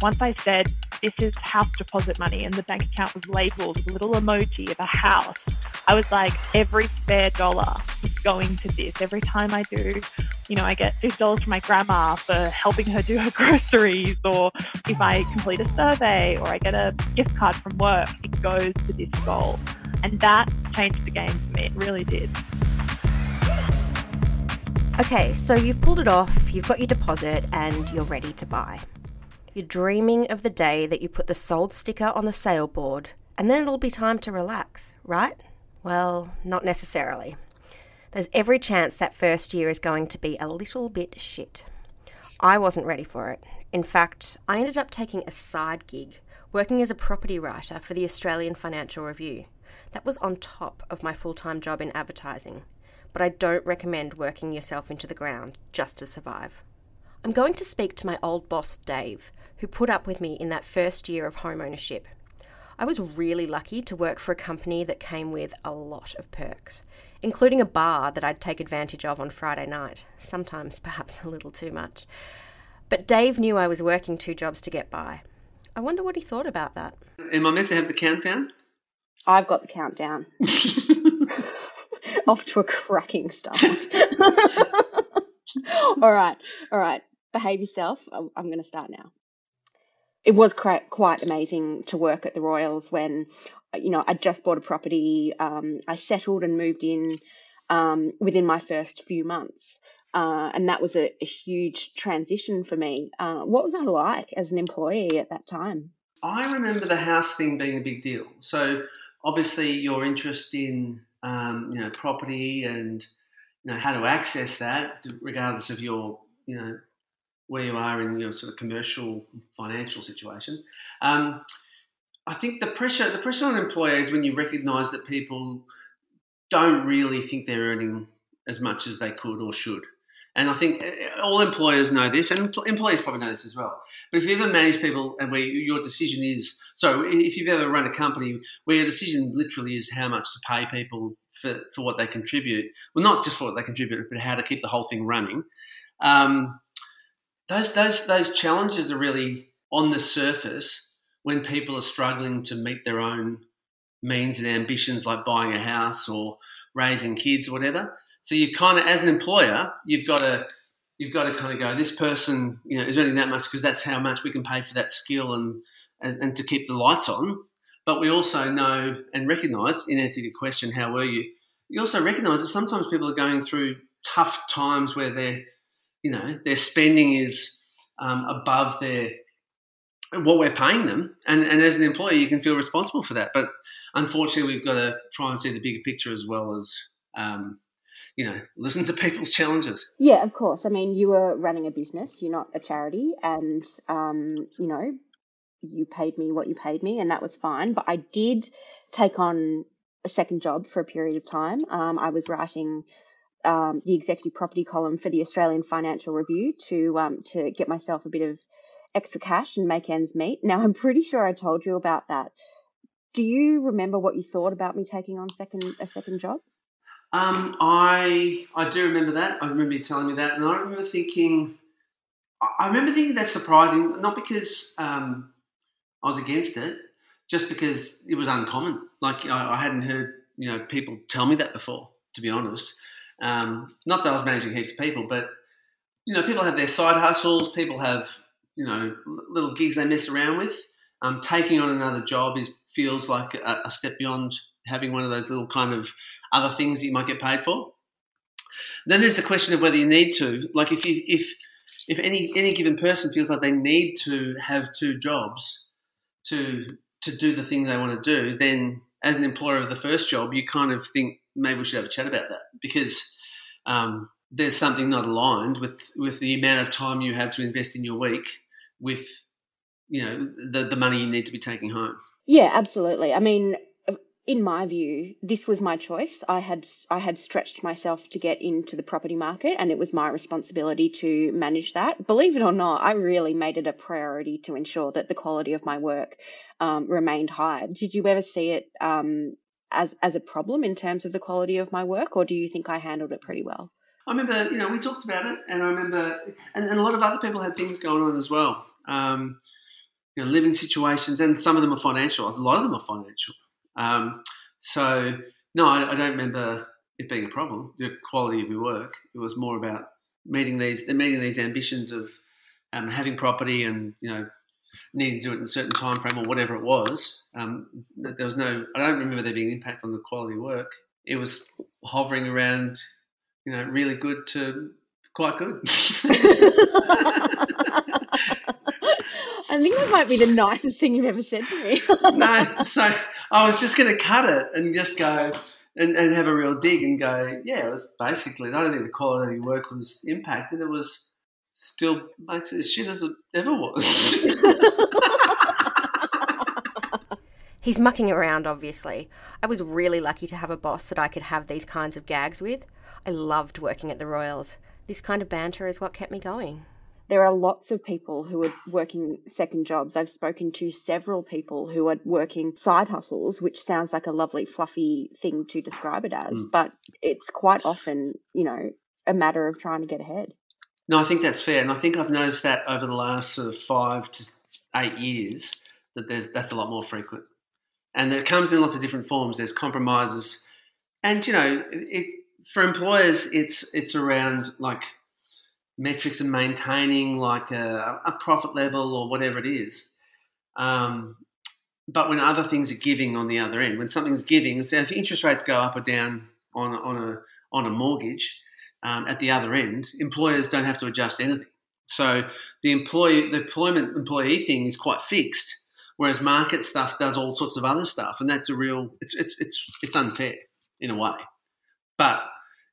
once I said, this is house deposit money, and the bank account was labeled with a little emoji of a house, I was like, every spare dollar is going to this. Every time I do, you know, I get $50 from my grandma for helping her do her groceries, or if I complete a survey, or I get a gift card from work, it goes to this goal. And that changed the game for me. It really did. Okay, so you've pulled it off, you've got your deposit, and you're ready to buy. You're dreaming of the day that you put the sold sticker on the sale board, and then it'll be time to relax, right? Well, not necessarily. There's every chance that first year is going to be a little bit shit. I wasn't ready for it. In fact, I ended up taking a side gig, working as a property writer for the Australian Financial Review. That was on top of my full time job in advertising but I don't recommend working yourself into the ground just to survive. I'm going to speak to my old boss, Dave, who put up with me in that first year of home ownership. I was really lucky to work for a company that came with a lot of perks, including a bar that I'd take advantage of on Friday night, sometimes perhaps a little too much. But Dave knew I was working two jobs to get by. I wonder what he thought about that. Am I meant to have the countdown? I've got the countdown. off to a cracking start. all right, all right. Behave yourself. I'm, going to start now. It was quite, amazing to work at the Royals when, you know, I just bought a property. Um, I settled and moved in um, within my first few months. Uh, and that was a, a, huge transition for me. Uh, what was I like as an employee at that time? I remember the house thing being a big deal. So obviously, your interest in um, you know, property and you know how to access that, regardless of your you know where you are in your sort of commercial financial situation. Um, I think the pressure the pressure on employers when you recognise that people don't really think they're earning as much as they could or should. And I think uh, all employers know this, and employees probably know this as well. But if you ever manage people and where your decision is, so if you've ever run a company where your decision literally is how much to pay people for, for what they contribute, well, not just for what they contribute, but how to keep the whole thing running, um, those, those, those challenges are really on the surface when people are struggling to meet their own means and ambitions, like buying a house or raising kids or whatever. So you kind of, as an employer, you've got to you've got to kind of go, this person, you know, is earning that much because that's how much we can pay for that skill and, and, and to keep the lights on. But we also know and recognise, in answer to your question, how were you? You also recognise that sometimes people are going through tough times where their, you know, their spending is um, above their what we're paying them, and, and as an employer, you can feel responsible for that. But unfortunately, we've got to try and see the bigger picture as well as um, you know, listen to people's challenges. Yeah, of course. I mean, you were running a business, you're not a charity, and, um, you know, you paid me what you paid me, and that was fine. But I did take on a second job for a period of time. Um, I was writing um, the executive property column for the Australian Financial Review to um, to get myself a bit of extra cash and make ends meet. Now, I'm pretty sure I told you about that. Do you remember what you thought about me taking on second a second job? Um, I I do remember that. I remember you telling me that, and I remember thinking, I remember thinking that's surprising, not because um, I was against it, just because it was uncommon. Like I, I, hadn't heard you know people tell me that before. To be honest, um, not that I was managing heaps of people, but you know people have their side hustles. People have you know little gigs they mess around with. Um, taking on another job is feels like a, a step beyond having one of those little kind of other things that you might get paid for. Then there's the question of whether you need to. Like if you, if if any any given person feels like they need to have two jobs to to do the thing they want to do, then as an employer of the first job, you kind of think maybe we should have a chat about that because um, there's something not aligned with with the amount of time you have to invest in your week with you know the the money you need to be taking home. Yeah, absolutely. I mean, in my view, this was my choice. I had I had stretched myself to get into the property market, and it was my responsibility to manage that. Believe it or not, I really made it a priority to ensure that the quality of my work um, remained high. Did you ever see it um, as as a problem in terms of the quality of my work, or do you think I handled it pretty well? I remember, you know, we talked about it, and I remember, and, and a lot of other people had things going on as well. Um, you know, living situations, and some of them are financial. A lot of them are financial. Um, so no, I, I, don't remember it being a problem. The quality of your work. It was more about meeting these meeting these ambitions of um, having property and you know needing to do it in a certain time frame or whatever it was. Um, there was no. I don't remember there being an impact on the quality of work. It was hovering around, you know, really good to quite good. I think that might be the nicest thing you've ever said to me. no, so I was just going to cut it and just go and, and, have a real dig and go, yeah, it was basically, I don't think the quality of work was impacted. It was still makes it as shit as it ever was. He's mucking around, obviously. I was really lucky to have a boss that I could have these kinds of gags with. I loved working at the Royals. This kind of banter is what kept me going there are lots of people who are working second jobs. I've spoken to several people who are working side hustles, which sounds like a lovely, fluffy thing to describe it as, mm. but it's quite often, you know, a matter of trying to get ahead. No, I think that's fair, and I think I've noticed that over the last sort of five to eight years that there's that's a lot more frequent, and it comes in lots of different forms. There's compromises, and you know, it, for employers, it's it's around like metrics and maintaining like a, a profit level or whatever it is. Um, but when other things are giving on the other end, when something's giving, so if interest rates go up or down on on a on a mortgage, um, at the other end, employers don't have to adjust anything. So the employee the employment employee thing is quite fixed, whereas market stuff does all sorts of other stuff, and that's a real it's it's it's it's unfair in a way. But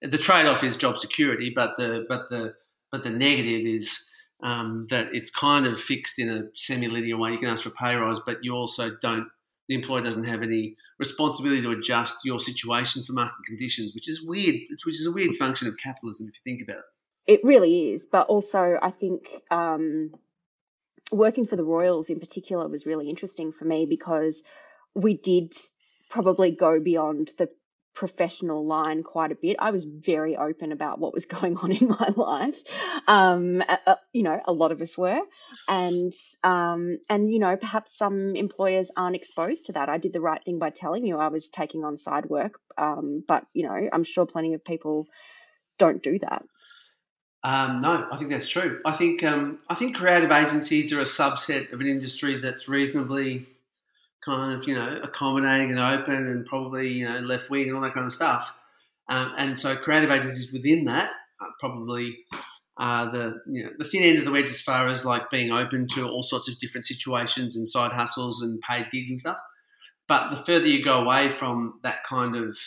the trade off is job security, but the but the but the negative is um, that it's kind of fixed in a semi-linear way. You can ask for a pay rise, but you also don't. The employer doesn't have any responsibility to adjust your situation for market conditions, which is weird. Which is a weird function of capitalism if you think about it. It really is, but also I think um, working for the Royals in particular was really interesting for me because we did probably go beyond the professional line quite a bit. I was very open about what was going on in my life. Um, uh, you know, a lot of us were, and um, and you know, perhaps some employers aren't exposed to that. I did the right thing by telling you I was taking on side work, um, but you know, I'm sure plenty of people don't do that. Um, no, I think that's true. I think um, I think creative agencies are a subset of an industry that's reasonably kind of you know accommodating and open and probably you know left wing and all that kind of stuff. Um, and so creative agencies within that probably uh, the you know the thin end of the wedge as far as like being open to all sorts of different situations and side hustles and paid gigs and stuff. But the further you go away from that kind of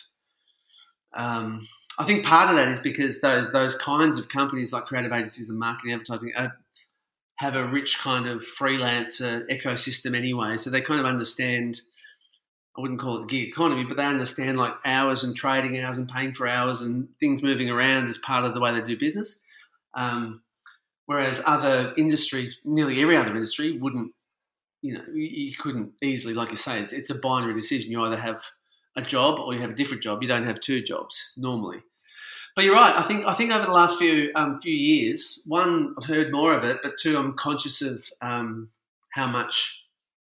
um, I think part of that is because those those kinds of companies like creative agencies and marketing advertising are have a rich kind of freelancer ecosystem anyway. So they kind of understand, I wouldn't call it the gig economy, but they understand like hours and trading hours and paying for hours and things moving around as part of the way they do business. Um, whereas other industries, nearly every other industry, wouldn't, you know, you, couldn't easily, like you say, it's a binary decision. You either have a job or you have a different job. You don't have two jobs normally. But you're right. I think I think over the last few um, few years, one I've heard more of it, but two I'm conscious of um, how much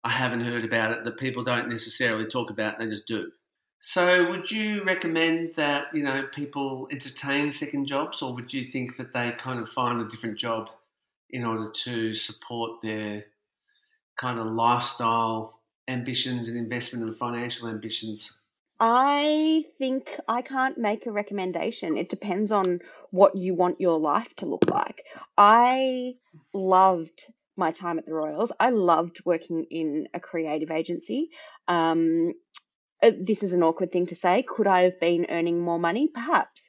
I haven't heard about it that people don't necessarily talk about. They just do. So, would you recommend that you know people entertain second jobs, or would you think that they kind of find a different job in order to support their kind of lifestyle ambitions and investment and financial ambitions? I think I can't make a recommendation. It depends on what you want your life to look like. I loved my time at the Royals. I loved working in a creative agency. Um, uh, this is an awkward thing to say. Could I have been earning more money? Perhaps.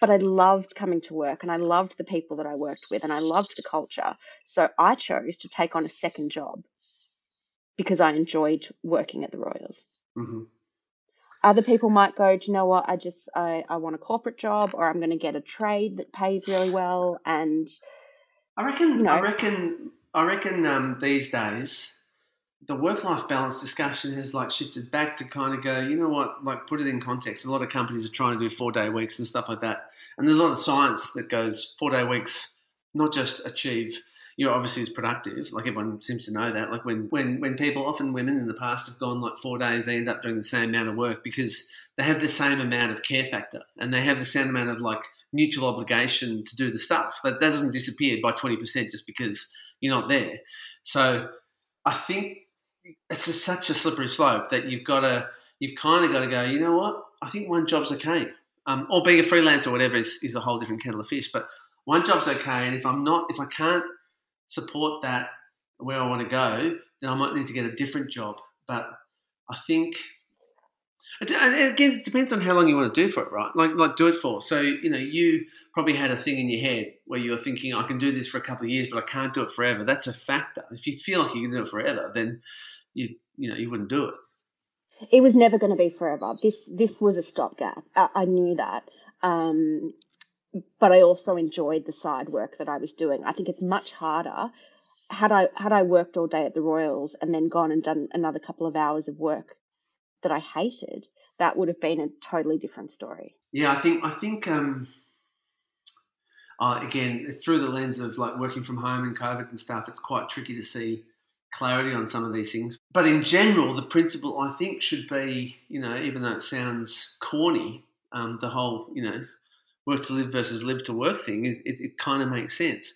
But I loved coming to work and I loved the people that I worked with and I loved the culture. So I chose to take on a second job because I enjoyed working at the Royals. Mm-hmm. Other people might go, do you know what? I just I, I want a corporate job, or I'm going to get a trade that pays really well. And I reckon, you know, I reckon, I reckon um, these days the work-life balance discussion has like shifted back to kind of go, you know what? Like put it in context. A lot of companies are trying to do four-day weeks and stuff like that, and there's a lot of science that goes four-day weeks not just achieve you're obviously as productive. Like everyone seems to know that. Like when when when people, often women in the past, have gone like four days, they end up doing the same amount of work because they have the same amount of care factor and they have the same amount of like mutual obligation to do the stuff. That, that doesn't disappear by twenty percent just because you're not there. So I think it's a, such a slippery slope that you've got to you've kind of got to go. You know what? I think one job's okay. Um, or being a freelancer or whatever is, is a whole different kettle of fish. But one job's okay, and if I'm not, if I can't support that where I want to go, then I might need to get a different job. But I think it, again it depends on how long you want to do for it, right? Like like do it for. So you know you probably had a thing in your head where you were thinking I can do this for a couple of years, but I can't do it forever. That's a factor. If you feel like you can do it forever, then you you know you wouldn't do it. It was never going to be forever. This this was a stopgap. I, I knew that. Um, but I also enjoyed the side work that I was doing. I think it's much harder had I had I worked all day at the Royals and then gone and done another couple of hours of work that I hated, that would have been a totally different story. Yeah, I think I think um, uh, again through the lens of like working from home and COVID and stuff, it's quite tricky to see clarity on some of these things. But in general, the principle I think should be, you know, even though it sounds corny, um, the whole, you know, work to live versus live to work thing, it, it, kind of makes sense.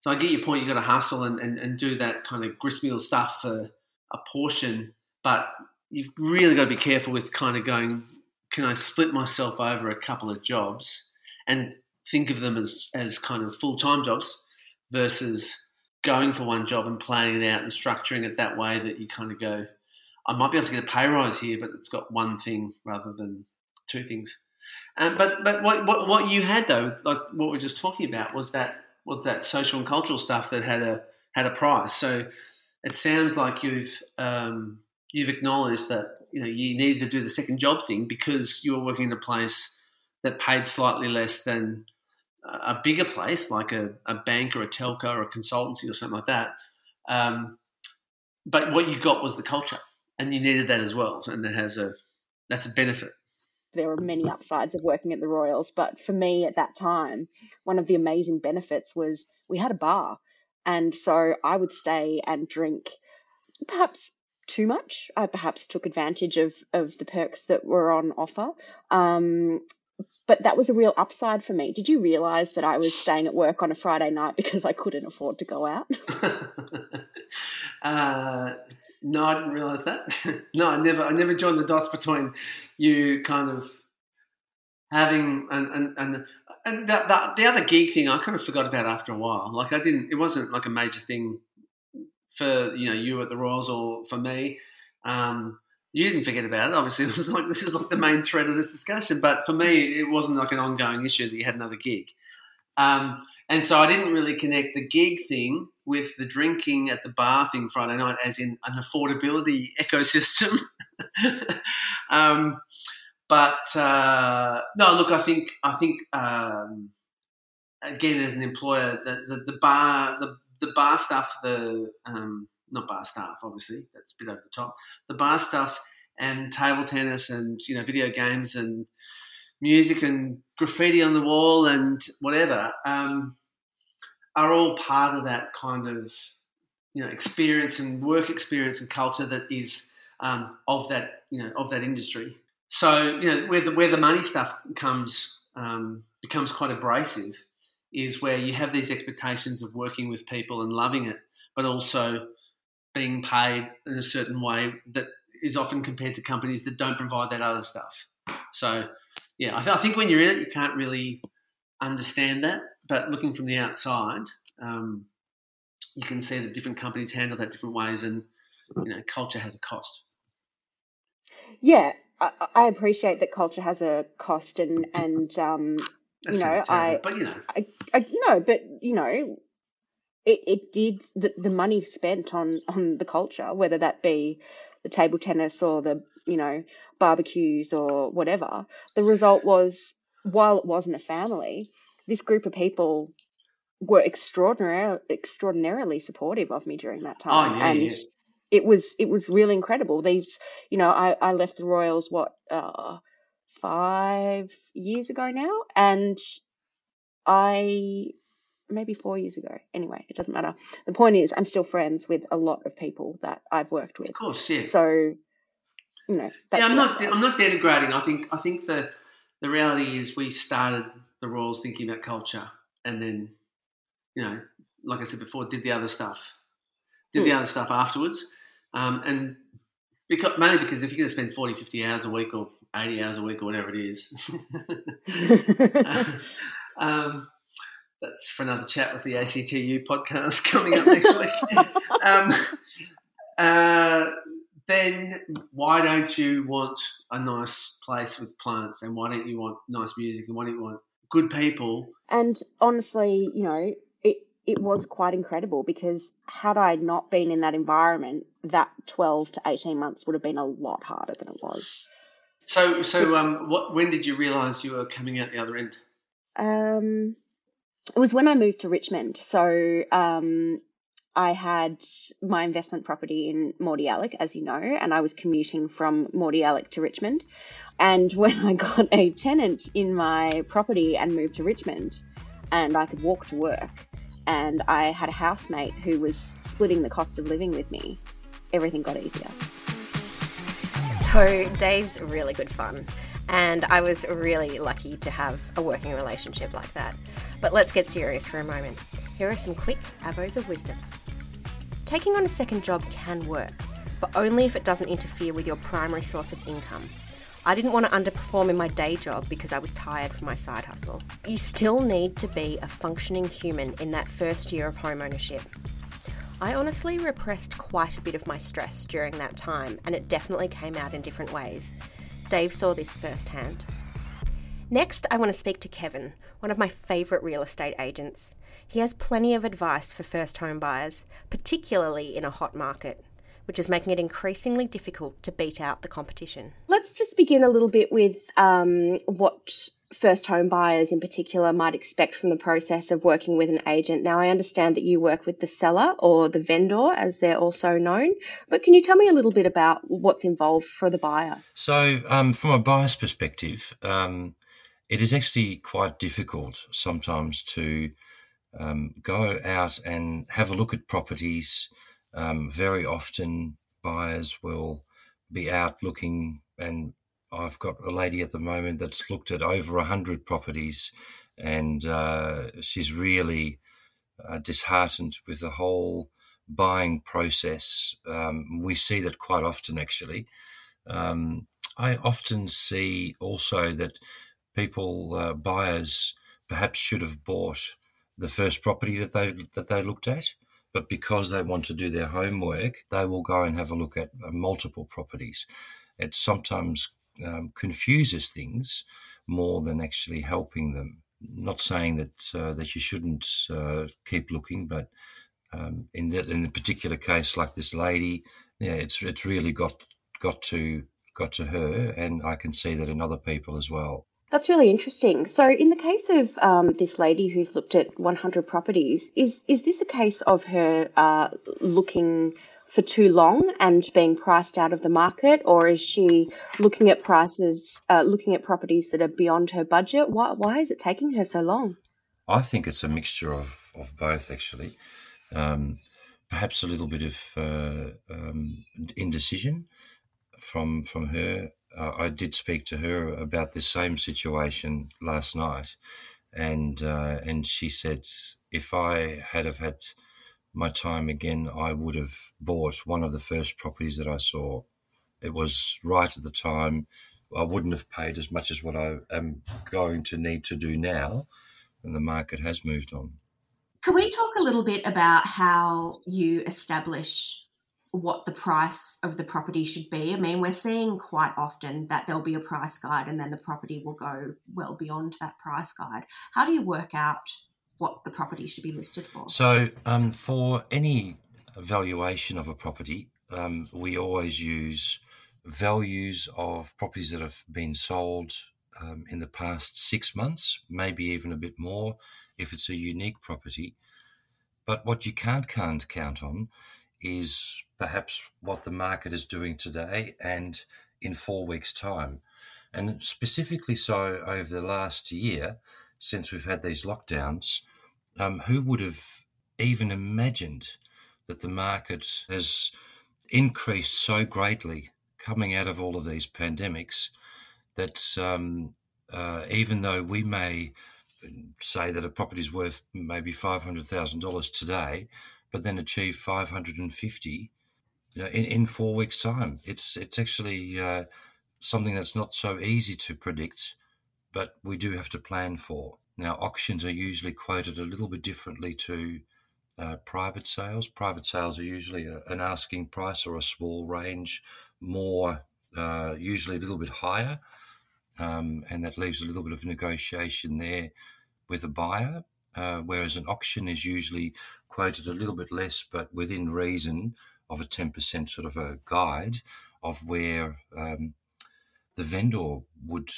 So I get your point. You've got to hustle and, and, and do that kind of gristmill stuff for a portion, but you've really got to be careful with kind of going, can I split myself over a couple of jobs and think of them as, as kind of full time jobs versus going for one job and planning it out and structuring it that way that you kind of go, I might be able to get a pay rise here, but it's got one thing rather than two things. Um, but but what, what, what you had though, like what we are just talking about, was that was that social and cultural stuff that had a had a price. So it sounds like you've um, you've acknowledged that you know you needed to do the second job thing because you were working in a place that paid slightly less than a bigger place like a, a bank or a telco or a consultancy or something like that. Um, but what you got was the culture, and you needed that as well, and that has a that's a benefit. There were many upsides of working at the Royals, but for me at that time, one of the amazing benefits was we had a bar, and so I would stay and drink, perhaps too much. I perhaps took advantage of of the perks that were on offer. Um, but that was a real upside for me. Did you realize that I was staying at work on a Friday night because I couldn't afford to go out? uh, no, I didn't realize that. no, I never, I never joined the dots between you kind of having and and and, and the, the, the other gig thing. I kind of forgot about after a while. Like I didn't, it wasn't like a major thing for you know you at the Royals or for me. Um, you didn't forget about it. Obviously, it was like this is like the main thread of this discussion. But for me, it wasn't like an ongoing issue that you had another gig. Um, and so I didn't really connect the gig thing with the drinking at the bar thing Friday night as in an affordability ecosystem. um, but uh, no, look, I think I think um, again as an employer, the, the, the, bar the the bar stuff, the um, not bar staff, obviously, that's a bit over the top. The bar stuff and table tennis and you know video games and music and graffiti on the wall and whatever um, are all part of that kind of you know experience and work experience and culture that is um, of that you know of that industry. So you know where the where the money stuff comes um, becomes quite abrasive is where you have these expectations of working with people and loving it, but also being paid in a certain way that is often compared to companies that don't provide that other stuff. So, yeah, I, th- I think when you're in it, you can't really understand that. But looking from the outside, um, you can see that different companies handle that different ways, and you know, culture has a cost. Yeah, I, I appreciate that culture has a cost, and and um, you know, terrible, I but you know, I, I no, but you know, it, it did the, the money spent on on the culture, whether that be the table tennis or the you know barbecues or whatever. The result was, while it wasn't a family, this group of people were extraordinarily extraordinarily supportive of me during that time, oh, yeah, and yeah. it was it was really incredible. These, you know, I I left the Royals what uh, five years ago now, and I maybe four years ago. Anyway, it doesn't matter. The point is, I'm still friends with a lot of people that I've worked with. Of course, yeah. So, you know, that's yeah, I'm not. I'm not denigrating. I think. I think the the reality is we started the Royals thinking about culture, and then, you know, like I said before, did the other stuff, did the Hmm. other stuff afterwards, um, and because mainly because if you're going to spend 40, 50 hours a week or 80 hours a week or whatever it is. um, that's for another chat with the ACTU podcast coming up next week. um, uh, then why don't you want a nice place with plants and why don't you want nice music and why don't you want good people? And honestly, you know, it it was quite incredible because had I not been in that environment, that 12 to 18 months would have been a lot harder than it was. So, so um, what? When did you realise you were coming out the other end? Um, it was when I moved to Richmond. So um, I had my investment property in Mordialloc, as you know, and I was commuting from Mordialloc to Richmond. And when I got a tenant in my property and moved to Richmond, and I could walk to work, and I had a housemate who was splitting the cost of living with me, everything got easier. So Dave's really good fun, and I was really lucky to have a working relationship like that. But let's get serious for a moment. Here are some quick abos of wisdom. Taking on a second job can work, but only if it doesn't interfere with your primary source of income. I didn't want to underperform in my day job because I was tired from my side hustle. You still need to be a functioning human in that first year of home ownership. I honestly repressed quite a bit of my stress during that time, and it definitely came out in different ways. Dave saw this firsthand. Next, I want to speak to Kevin, one of my favourite real estate agents. He has plenty of advice for first home buyers, particularly in a hot market, which is making it increasingly difficult to beat out the competition. Let's just begin a little bit with um, what first home buyers in particular might expect from the process of working with an agent. Now, I understand that you work with the seller or the vendor, as they're also known, but can you tell me a little bit about what's involved for the buyer? So, um, from a buyer's perspective, um, it is actually quite difficult sometimes to um, go out and have a look at properties. Um, very often, buyers will be out looking, and I've got a lady at the moment that's looked at over a hundred properties, and uh, she's really uh, disheartened with the whole buying process. Um, we see that quite often, actually. Um, I often see also that people, uh, buyers, perhaps should have bought the first property that they that they looked at, but because they want to do their homework, they will go and have a look at uh, multiple properties. It sometimes um, confuses things more than actually helping them. Not saying that uh, that you shouldn't uh, keep looking, but um, in that in the particular case, like this lady, yeah, it's it's really got got to got to her, and I can see that in other people as well. That's really interesting. So, in the case of um, this lady who's looked at 100 properties, is is this a case of her uh, looking for too long and being priced out of the market, or is she looking at prices, uh, looking at properties that are beyond her budget? Why why is it taking her so long? I think it's a mixture of, of both, actually. Um, perhaps a little bit of uh, um, indecision from from her. Uh, I did speak to her about this same situation last night, and uh, and she said if I had have had my time again, I would have bought one of the first properties that I saw. It was right at the time. I wouldn't have paid as much as what I am going to need to do now, and the market has moved on. Can we talk a little bit about how you establish what the price of the property should be? I mean, we're seeing quite often that there'll be a price guide and then the property will go well beyond that price guide. How do you work out what the property should be listed for? So, um, for any valuation of a property, um, we always use values of properties that have been sold um, in the past six months, maybe even a bit more if it's a unique property. But what you can't, can't count on is perhaps what the market is doing today and in four weeks' time. And specifically so over the last year, since we've had these lockdowns, Um, who would have even imagined that the market has increased so greatly coming out of all of these pandemics that um, uh, even though we may say that a property is worth maybe five hundred thousand dollars today, but then achieve five hundred and fifty, in, in four weeks' time, it's it's actually uh, something that's not so easy to predict, but we do have to plan for. Now, auctions are usually quoted a little bit differently to uh, private sales. Private sales are usually a, an asking price or a small range, more uh, usually a little bit higher, um, and that leaves a little bit of negotiation there with a buyer. Uh, whereas an auction is usually quoted a little bit less, but within reason of a 10% sort of a guide of where um, the vendor would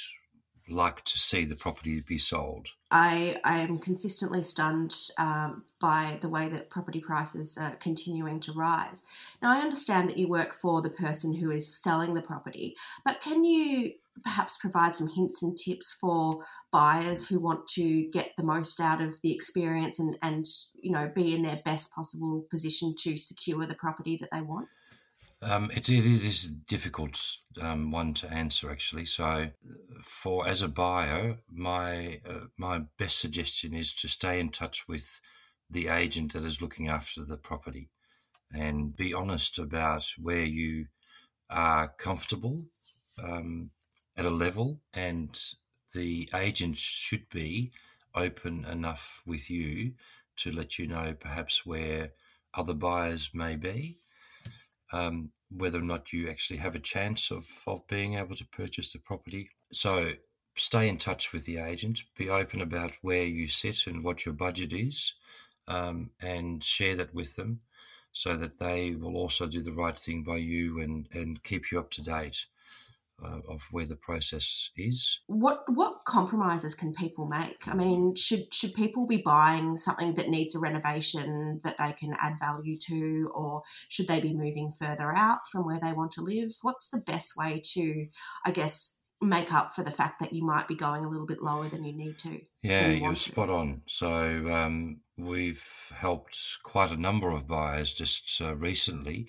like to see the property be sold. I, I am consistently stunned um, by the way that property prices are continuing to rise. Now, I understand that you work for the person who is selling the property, but can you perhaps provide some hints and tips for buyers who want to get the most out of the experience and, and you know be in their best possible position to secure the property that they want? Um, it, it is a difficult um, one to answer, actually. So, for as a buyer, my uh, my best suggestion is to stay in touch with the agent that is looking after the property, and be honest about where you are comfortable um, at a level, and the agent should be open enough with you to let you know perhaps where other buyers may be um, whether or not you actually have a chance of, of being able to purchase the property. So stay in touch with the agent, be open about where you sit and what your budget is, um, and share that with them so that they will also do the right thing by you and, and keep you up to date uh, of where the process is. What what compromises can people make? I mean, should should people be buying something that needs a renovation that they can add value to, or should they be moving further out from where they want to live? What's the best way to, I guess, make up for the fact that you might be going a little bit lower than you need to? Yeah, you are spot on. So um, we've helped quite a number of buyers just uh, recently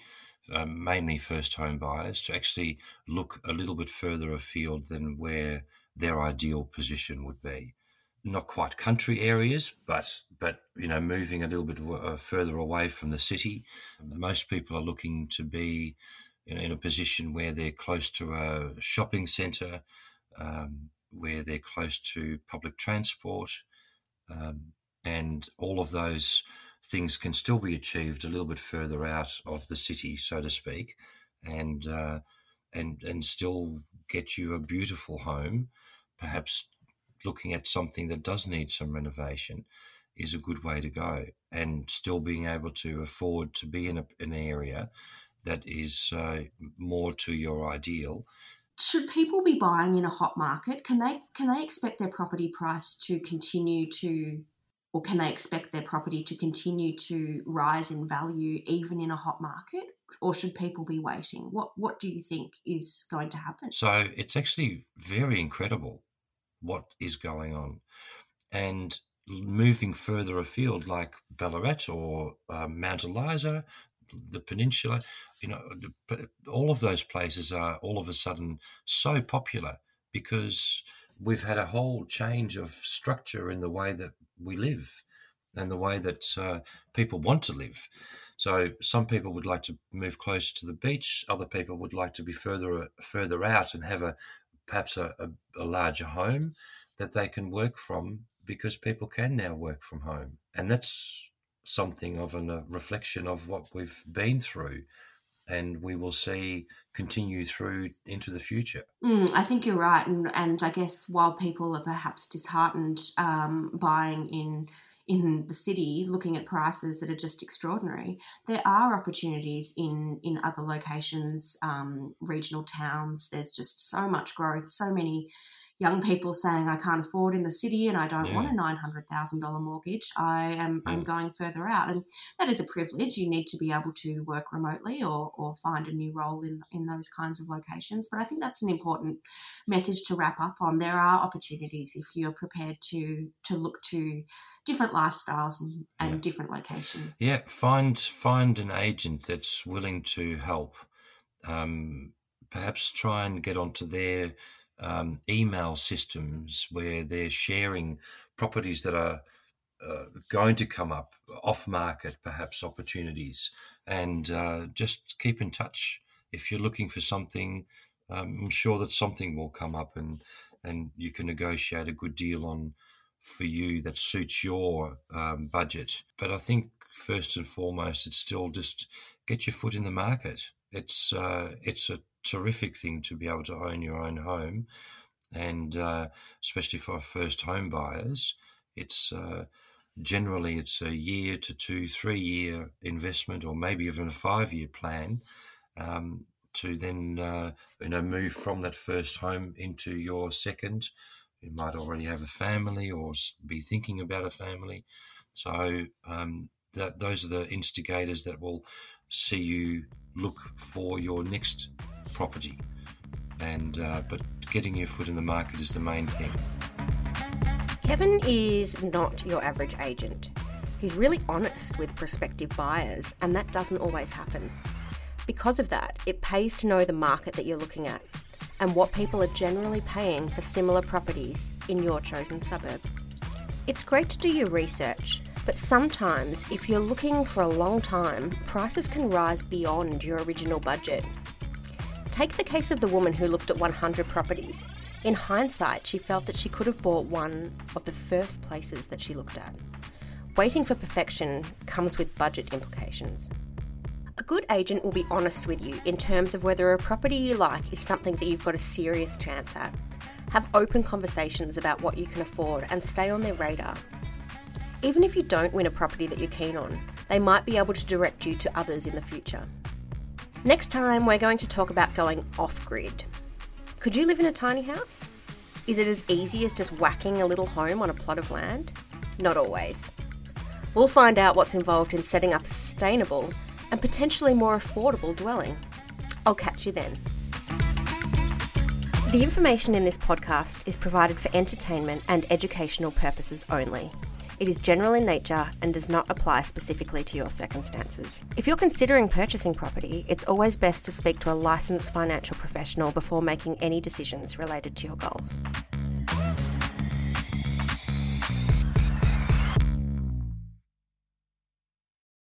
um, mainly first home buyers to actually look a little bit further afield than where their ideal position would be. Not quite country areas, but but you know moving a little bit uh, further away from the city. Most people are looking to be in, in a position where they're close to a shopping centre, um, where they're close to public transport, um, and all of those things can still be achieved a little bit further out of the city, so to speak, and uh, and and still get you a beautiful home. Perhaps looking at something that does need some renovation is a good way to go, and still being able to afford to be in a, an area that is uh, more to your ideal. Should people be buying in a hot market? Can they can they expect their property price to continue to or can they expect their property to continue to rise in value even in a hot market? Or should people be waiting? What What do you think is going to happen? So it's actually very incredible what is going on, and moving further afield, like Ballarat or um, Mount Eliza, the peninsula, you know, all of those places are all of a sudden so popular because we've had a whole change of structure in the way that we live and the way that uh, people want to live. So some people would like to move closer to the beach. Other people would like to be further further out and have a perhaps a, a, a larger home that they can work from because people can now work from home, and that's something of an, a reflection of what we've been through and we will see continue through into the future. Mm, I think you're right, and and I guess while people are perhaps disheartened um, buying in in the city, looking at prices that are just extraordinary, there are opportunities in in other locations, um, regional towns. There's just so much growth, so many young people saying I can't afford in the city and I don't yeah. want a nine hundred thousand dollar mortgage. I am yeah. I'm going further out, and that is a privilege. You need to be able to work remotely or or find a new role in in those kinds of locations. But I think that's an important message to wrap up on. There are opportunities if you're prepared to to look to different lifestyles and, and Yeah. different locations. Yeah, find find an agent that's willing to help. Um, perhaps try and get onto their um, email systems where they're sharing properties that are uh, going to come up off market, perhaps opportunities, and uh, just keep in touch. If you're looking for something, um, I'm sure that something will come up, and and you can negotiate a good deal on for you that suits your um, budget. But I think first and foremost, it's still just get your foot in the market. It's uh, it's a terrific thing to be able to own your own home, and uh, especially for first home buyers, it's uh, generally it's a year to two, three year investment, or maybe even a five year plan. Um, to then uh, you know move from that first home into your second, you might already have a family or be thinking about a family. So um, that those are the instigators that will see you look for your next property. And uh, but getting your foot in the market is the main thing. Kevin is not your average agent. He's really honest with prospective buyers, and that doesn't always happen. Because of that, it pays to know the market that you're looking at and what people are generally paying for similar properties in your chosen suburb. It's great to do your research, but sometimes if you're looking for a long time, prices can rise beyond your original budget. Take the case of the woman who looked at 100 properties. In hindsight, she felt that she could have bought one of the first places that she looked at. Waiting for perfection comes with budget implications. A good agent will be honest with you in terms of whether a property you like is something that you've got a serious chance at. Have open conversations about what you can afford and stay on their radar. Even if you don't win a property that you're keen on, they might be able to direct you to others in the future. Next time, we're going to talk about going off grid. Could you live in a tiny house? Is it as easy as just whacking a little home on a plot of land? Not always. We'll find out what's involved in setting up a sustainable and potentially more affordable dwelling. I'll catch you then. The information in this podcast is provided for entertainment and educational purposes only. It is general in nature and does not apply specifically to your circumstances. If you're considering purchasing property, it's always best to speak to a licensed financial professional before making any decisions related to your goals.